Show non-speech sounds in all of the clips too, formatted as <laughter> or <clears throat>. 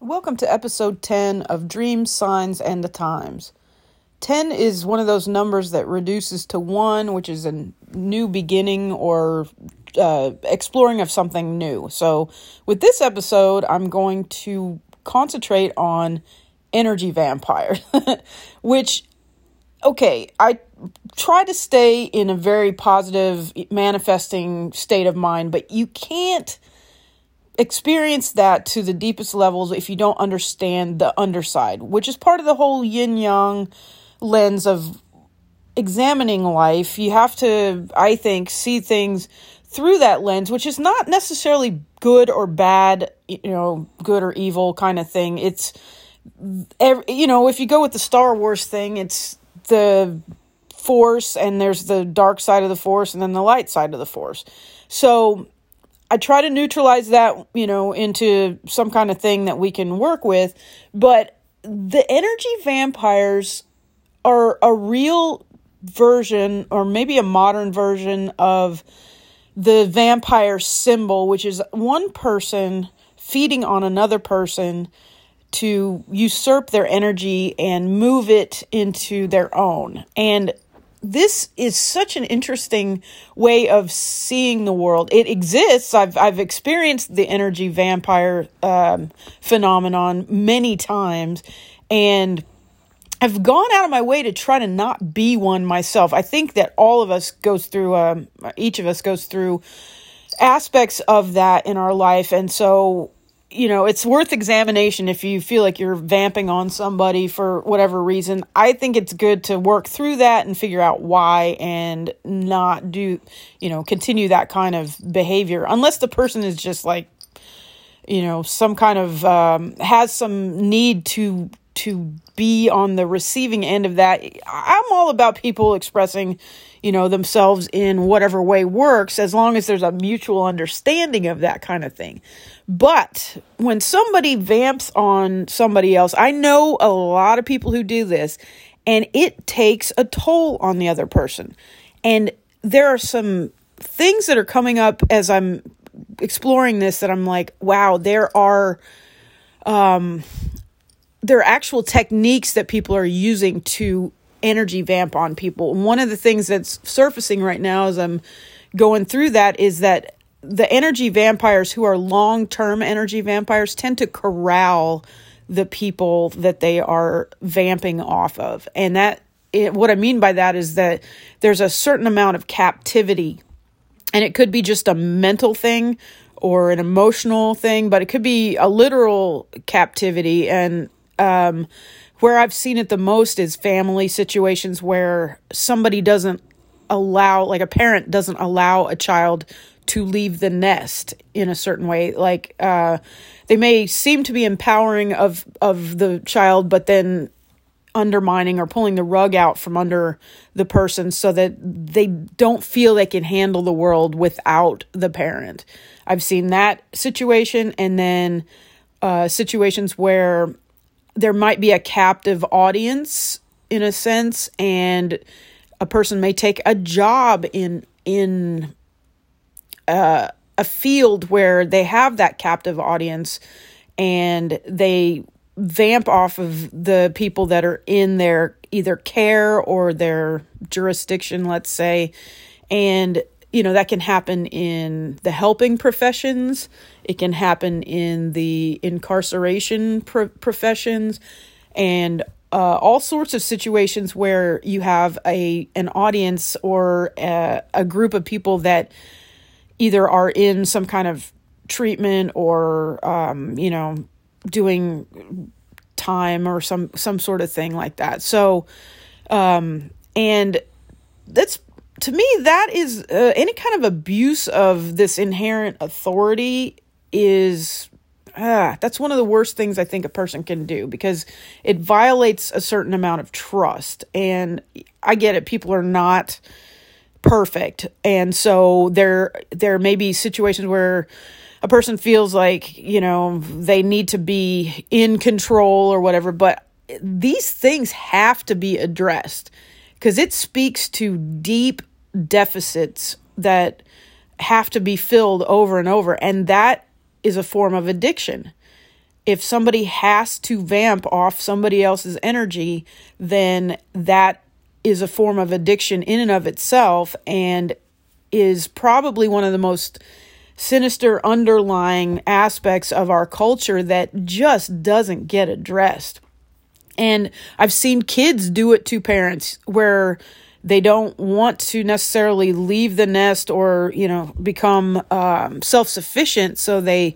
Welcome to episode 10 of Dreams, Signs, and the Times. 10 is one of those numbers that reduces to 1, which is a new beginning or uh, exploring of something new. So, with this episode, I'm going to concentrate on energy vampires, <laughs> which, okay, I try to stay in a very positive, manifesting state of mind, but you can't experience that to the deepest levels if you don't understand the underside, which is part of the whole yin yang lens of examining life. You have to, I think, see things through that lens, which is not necessarily good or bad, you know, good or evil kind of thing. It's, you know, if you go with the Star Wars thing, it's the force and there's the dark side of the force and then the light side of the force. So I try to neutralize that, you know, into some kind of thing that we can work with. But the energy vampires are a real version, or maybe a modern version of the vampire symbol, which is one person feeding on another person to usurp their energy and move it into their own. And this is such an interesting way of seeing the world. It exists. I've I've experienced the energy vampire um, phenomenon many times, and I've gone out of my way to try to not be one myself. I think that all of us goes through. Um, each of us goes through aspects of that in our life, and so you know, it's worth examination if you feel like you're vamping on somebody for whatever reason. I think it's good to work through that and figure out why and not do, you know, continue that kind of behavior unless the person is just like, you know, some kind of um, has some need to to be on the receiving end of that. I'm all about people expressing, you know, themselves in whatever way works as long as there's a mutual understanding of that kind of thing. But when somebody vamps on somebody else, I know a lot of people who do this, and it takes a toll on the other person. And there are some things that are coming up as I'm exploring this that I'm like, wow, there are um there are actual techniques that people are using to energy vamp on people. One of the things that's surfacing right now as I'm going through that is that the energy vampires who are long term energy vampires tend to corral the people that they are vamping off of. And that, it, what I mean by that is that there's a certain amount of captivity, and it could be just a mental thing or an emotional thing, but it could be a literal captivity. And um, where I've seen it the most is family situations where somebody doesn't allow, like a parent doesn't allow a child to leave the nest in a certain way. Like uh, they may seem to be empowering of of the child but then undermining or pulling the rug out from under the person so that they don't feel they can handle the world without the parent. I've seen that situation and then uh, situations where there might be a captive audience in a sense and a person may take a job in in uh, a field where they have that captive audience and they vamp off of the people that are in their either care or their jurisdiction, let's say. And, you know, that can happen in the helping professions, it can happen in the incarceration pro- professions, and uh, all sorts of situations where you have a an audience or a, a group of people that either are in some kind of treatment or um, you know doing time or some some sort of thing like that so um and that's to me that is uh, any kind of abuse of this inherent authority is ah, that's one of the worst things I think a person can do because it violates a certain amount of trust. And I get it, people are not perfect. And so there there may be situations where a person feels like you know they need to be in control or whatever but these things have to be addressed because it speaks to deep deficits that have to be filled over and over and that is a form of addiction. If somebody has to vamp off somebody else's energy, then that is a form of addiction in and of itself and is probably one of the most sinister underlying aspects of our culture that just doesn't get addressed. And I've seen kids do it to parents where they don't want to necessarily leave the nest or, you know, become um, self sufficient. So they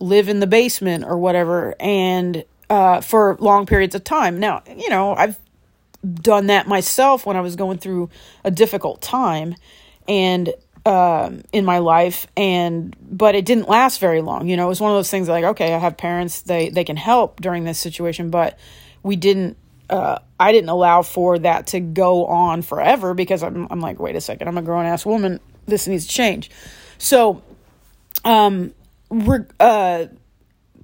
live in the basement or whatever and uh, for long periods of time. Now, you know, I've done that myself when I was going through a difficult time and um, in my life and but it didn't last very long. You know, it was one of those things like, okay, I have parents, they they can help during this situation, but we didn't uh, I didn't allow for that to go on forever because I'm I'm like, wait a second, I'm a grown ass woman. This needs to change. So um uh,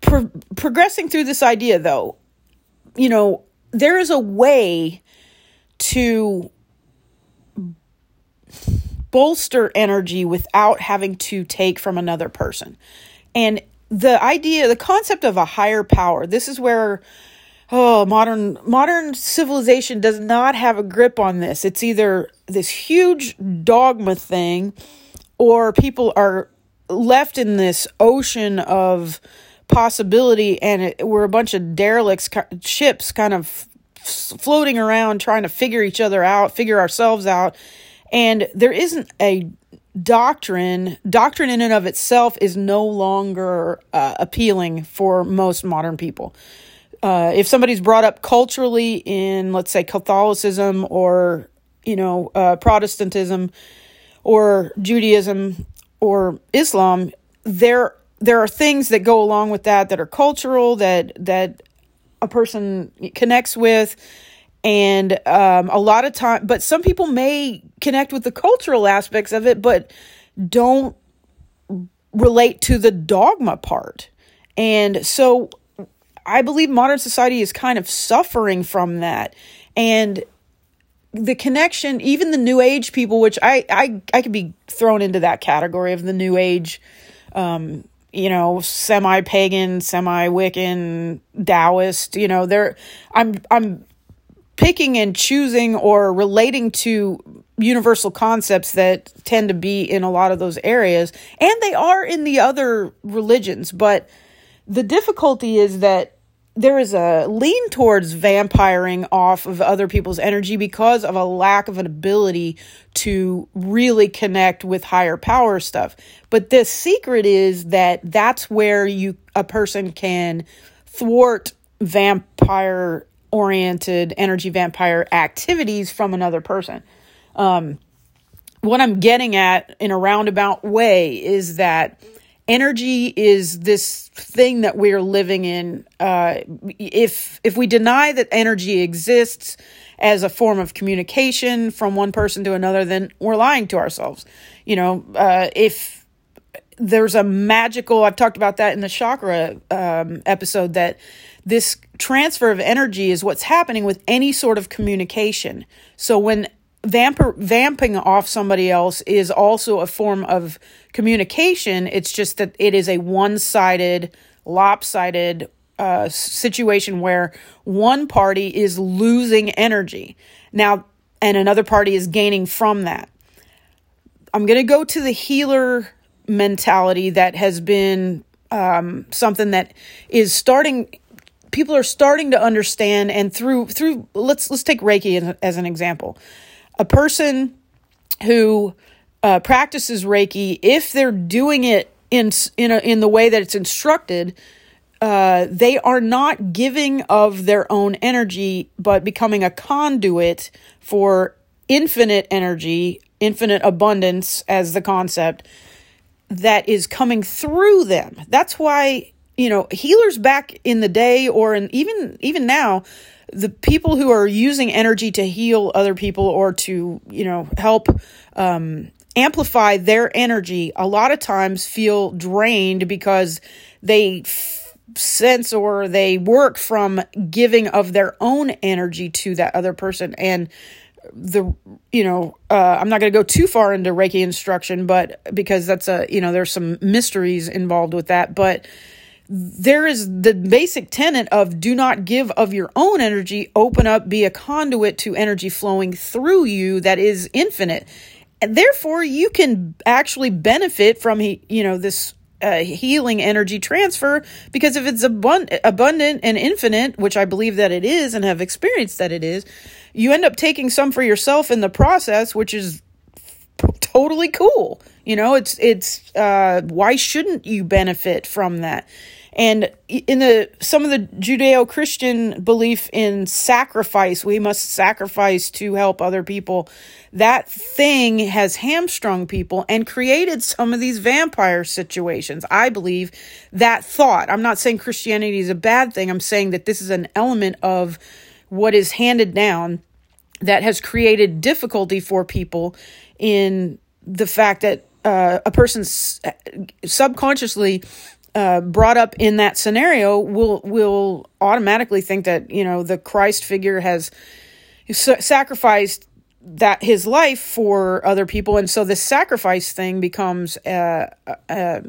pro- progressing through this idea, though, you know, there is a way to bolster energy without having to take from another person. And the idea, the concept of a higher power, this is where oh modern modern civilization does not have a grip on this. It's either this huge dogma thing or people are left in this ocean of possibility and it, we're a bunch of derelicts ships kind of floating around trying to figure each other out figure ourselves out. And there isn't a doctrine doctrine in and of itself is no longer uh, appealing for most modern people. Uh, if somebody's brought up culturally in let's say catholicism or you know uh, protestantism or judaism or Islam, there there are things that go along with that that are cultural that that a person connects with. And um, a lot of time but some people may connect with the cultural aspects of it but don't relate to the dogma part. And so i believe modern society is kind of suffering from that. And the connection, even the new age people, which I I I could be thrown into that category of the new age, um, you know, semi pagan, semi Wiccan, Taoist. You know, they're I'm I'm picking and choosing or relating to universal concepts that tend to be in a lot of those areas, and they are in the other religions, but the difficulty is that there is a lean towards vampiring off of other people's energy because of a lack of an ability to really connect with higher power stuff. But the secret is that that's where you a person can thwart vampire oriented energy vampire activities from another person. Um, what I'm getting at in a roundabout way is that energy is this thing that we're living in. Uh, if if we deny that energy exists as a form of communication from one person to another, then we're lying to ourselves. You know, uh, if there's a magical, I've talked about that in the chakra um, episode that this transfer of energy is what's happening with any sort of communication. So when vamp- vamping off somebody else is also a form of communication. It's just that it is a one sided, lopsided uh, situation where one party is losing energy. Now, and another party is gaining from that. I'm going to go to the healer mentality that has been um, something that is starting people are starting to understand and through through let's let's take reiki as, as an example a person who uh, practices Reiki, if they're doing it in in a, in the way that it's instructed, uh, they are not giving of their own energy, but becoming a conduit for infinite energy, infinite abundance as the concept that is coming through them. That's why you know healers back in the day, or in even even now, the people who are using energy to heal other people or to you know help um, amplify their energy a lot of times feel drained because they f- sense or they work from giving of their own energy to that other person. And the you know uh, i'm not going to go too far into reiki instruction but because that's a you know there's some mysteries involved with that. But there is the basic tenet of do not give of your own energy, open up, be a conduit to energy flowing through you that is infinite. And therefore, you can actually benefit from, you know, this uh, healing energy transfer because if it's abund- abundant and infinite, which I believe that it is and have experienced that it is, you end up taking some for yourself in the process, which is totally cool. You know, it's it's uh, why shouldn't you benefit from that? And in the some of the Judeo-Christian belief in sacrifice, we must sacrifice to help other people. That thing has hamstrung people and created some of these vampire situations. I believe that thought. I'm not saying Christianity is a bad thing. I'm saying that this is an element of what is handed down that has created difficulty for people in the fact that uh, a person subconsciously uh, brought up in that scenario will will automatically think that you know the Christ figure has sacrificed that his life for other people, and so this sacrifice thing becomes a, a,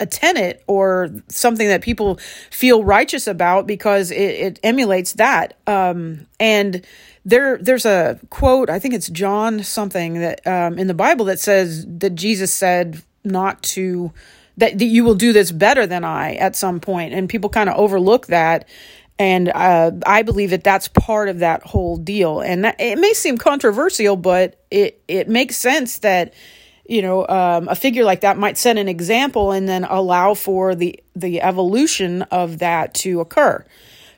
a tenet or something that people feel righteous about because it, it emulates that. Um, and there, there's a quote. I think it's John something that um, in the Bible that says that Jesus said not to that, that you will do this better than I at some point, and people kind of overlook that. And uh, I believe that that's part of that whole deal. And that, it may seem controversial, but it it makes sense that you know um, a figure like that might set an example and then allow for the the evolution of that to occur.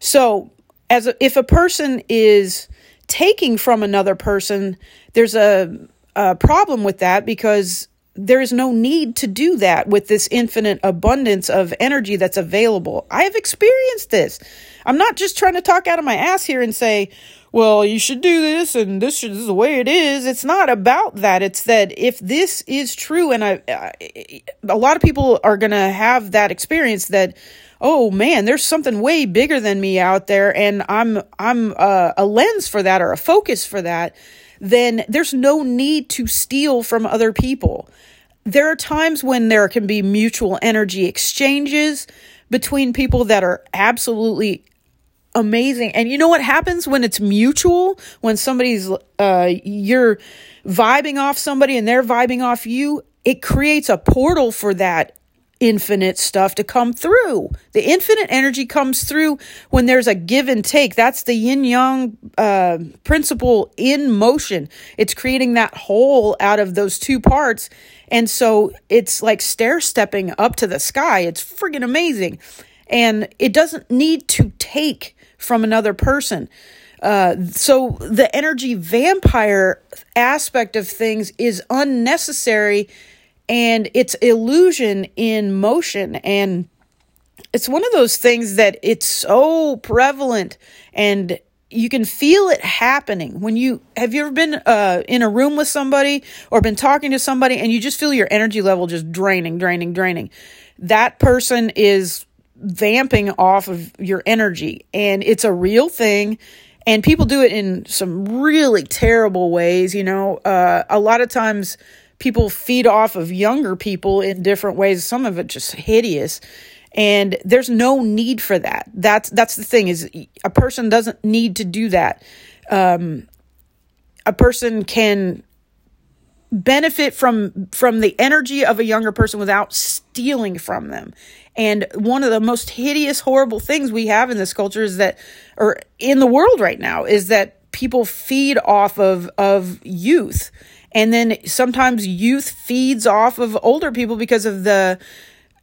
So, as a, if a person is taking from another person, there's a, a problem with that because there is no need to do that with this infinite abundance of energy that's available. I have experienced this. I'm not just trying to talk out of my ass here and say, well, you should do this and this is the way it is. It's not about that. It's that if this is true, and I, I a lot of people are going to have that experience that, oh man, there's something way bigger than me out there, and I'm I'm uh, a lens for that or a focus for that then there's no need to steal from other people. There are times when there can be mutual energy exchanges between people that are absolutely amazing. And you know what happens when it's mutual? When somebody's, uh, you're vibing off somebody and they're vibing off you, it creates a portal for that infinite stuff to come through. The infinite energy comes through when there's a give and take. That's the yin yang uh, principle in motion. It's creating that whole out of those two parts. And so it's like stair stepping up to the sky. It's friggin' amazing. And it doesn't need to take from another person. Uh, so the energy vampire aspect of things is unnecessary and it's illusion in motion. And it's one of those things that it's so prevalent. And you can feel it happening. When you have you ever been uh, in a room with somebody or been talking to somebody and you just feel your energy level just draining draining draining? That person is vamping off of your energy. And it's a real thing. And people do it in some really terrible ways you know? Uh, a lot of times people feed off of younger people in different ways. Some of it just hideous. And there's no need for that. That's that's the thing is a person doesn't need to do that. Um, a person can benefit from from the energy of a younger person without stealing from them. And one of the most hideous, horrible things we have in this culture is that, or in the world right now, is that people feed off of of youth and then sometimes youth feeds off of older people because of the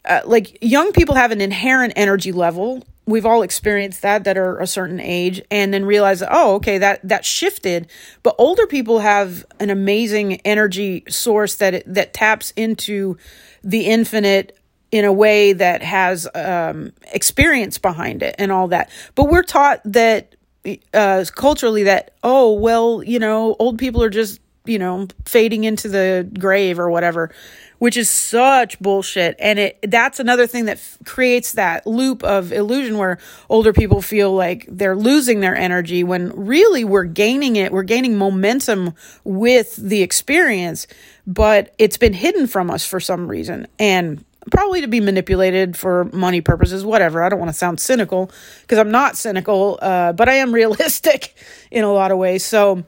uh, like young people have an inherent energy level. We've all experienced that that are a certain age and then realize oh okay that that shifted. But older people have an amazing energy source that that taps into the infinite in a way that has um, experience behind it and all that. But we're taught that uh, culturally that oh well you know old people are just you know, fading into the grave or whatever, which is such bullshit. And it that's another thing that f- creates that loop of illusion where older people feel like they're losing their energy when really we're gaining it. We're gaining momentum with the experience, but it's been hidden from us for some reason. And probably to be manipulated for money purposes, whatever. I don't want to sound cynical because I'm not cynical, uh, but I am <laughs> realistic in a lot of ways. So,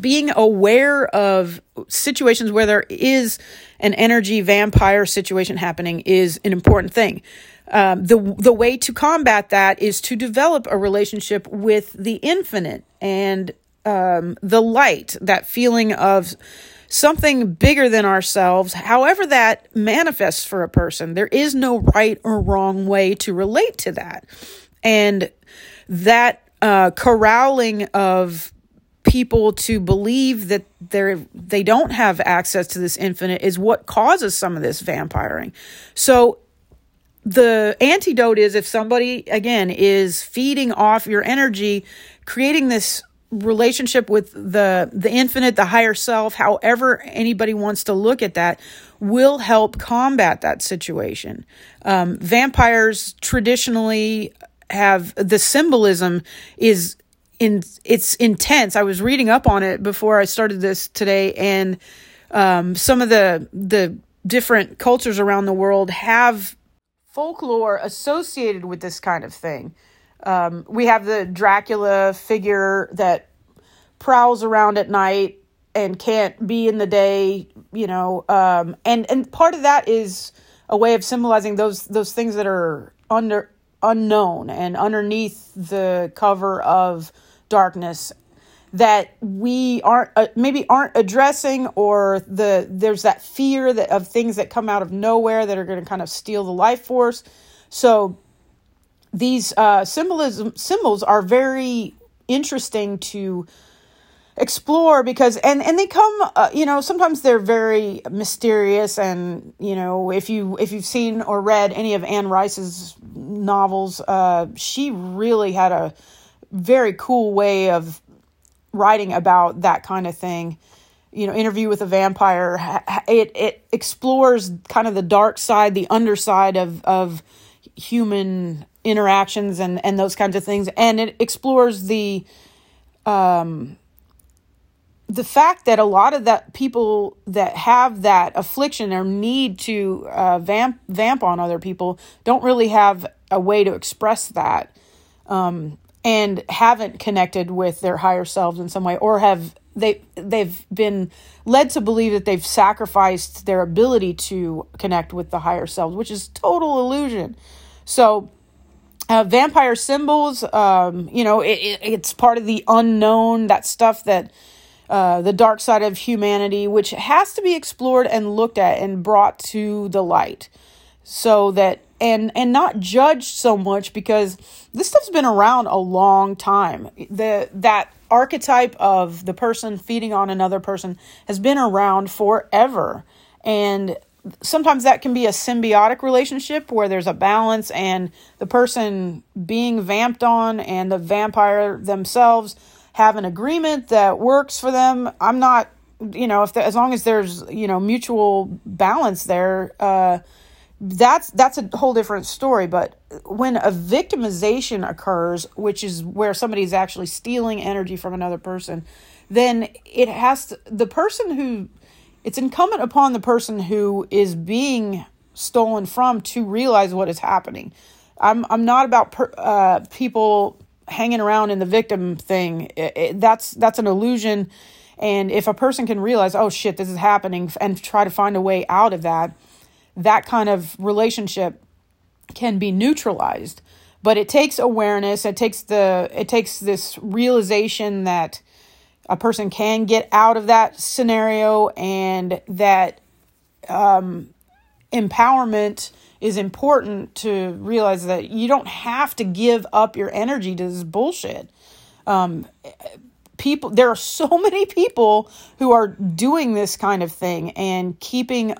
being aware of situations where there is an energy vampire situation happening is an important thing. Um, the the way to combat that is to develop a relationship with the infinite and um, the light, that feeling of something bigger than ourselves, however that manifests for a person. There is no right or wrong way to relate to that. And that uh, corralling of people to believe that they're they don't have access to this infinite is what causes some of this vampiring. So the antidote is if somebody again is feeding off your energy, creating this relationship with the the infinite the higher self however anybody wants to look at that will help combat that situation um, vampires traditionally have the symbolism is in it's intense i was reading up on it before i started this today and um, some of the the different cultures around the world have folklore associated with this kind of thing um, we have the Dracula figure that prowls around at night and can't be in the day, you know. Um, and and part of that is a way of symbolizing those those things that are under unknown and underneath the cover of darkness that we aren't uh, maybe aren't addressing or the there's that fear that of things that come out of nowhere that are going to kind of steal the life force. So these uh, symbolism symbols are very interesting to explore because and and they come uh, you know sometimes they're very mysterious and you know if you if you've seen or read any of Anne Rice's novels uh, she really had a very cool way of writing about that kind of thing. You know interview with a vampire it it explores kind of the dark side the underside of of human interactions and and those kinds of things. And it explores the um the fact that a lot of that people that have that affliction or need to uh, vamp vamp on other people don't really have a way to express that. Um, and haven't connected with their higher selves in some way or have they they've been led to believe that they've sacrificed their ability to connect with the higher selves which is total illusion. So uh, vampire symbols, um, you know, it, it, it's part of the unknown, that stuff that uh, the dark side of humanity, which has to be explored and looked at and brought to the light, so that and and not judged so much because this stuff's been around a long time. The that archetype of the person feeding on another person has been around forever, and sometimes that can be a symbiotic relationship where there's a balance and the person being vamped on and the vampire themselves have an agreement that works for them i'm not you know if the, as long as there's you know mutual balance there uh that's that's a whole different story but when a victimization occurs which is where somebody's actually stealing energy from another person then it has to the person who it's incumbent upon the person who is being stolen from to realize what is happening. I'm I'm not about per, uh, people hanging around in the victim thing. It, it, that's that's an illusion. And if a person can realize, oh shit, this is happening, and try to find a way out of that, that kind of relationship can be neutralized. But it takes awareness. It takes the it takes this realization that a person can get out of that scenario and that um, empowerment is important to realize that you don't have to give up your energy to this bullshit. Um, people, there are so <laughs> many people who are doing this kind of thing and keeping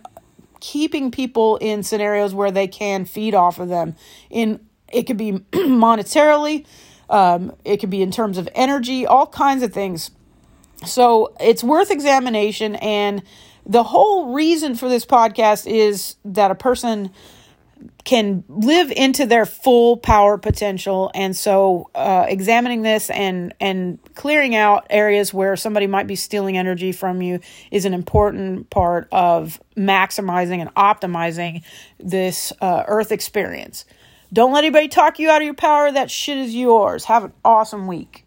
keeping people in scenarios where they can feed off of them. In it could be <clears throat> monetarily, um, it could be in terms of energy, all kinds of things so it's worth examination. And the whole reason for this podcast is that a person can live into their full power potential. And so uh, examining this and and clearing out areas where somebody might be stealing energy from you is an important part of maximizing and optimizing this uh, earth experience. Don't let anybody talk you out of your power. That shit is yours. Have an awesome week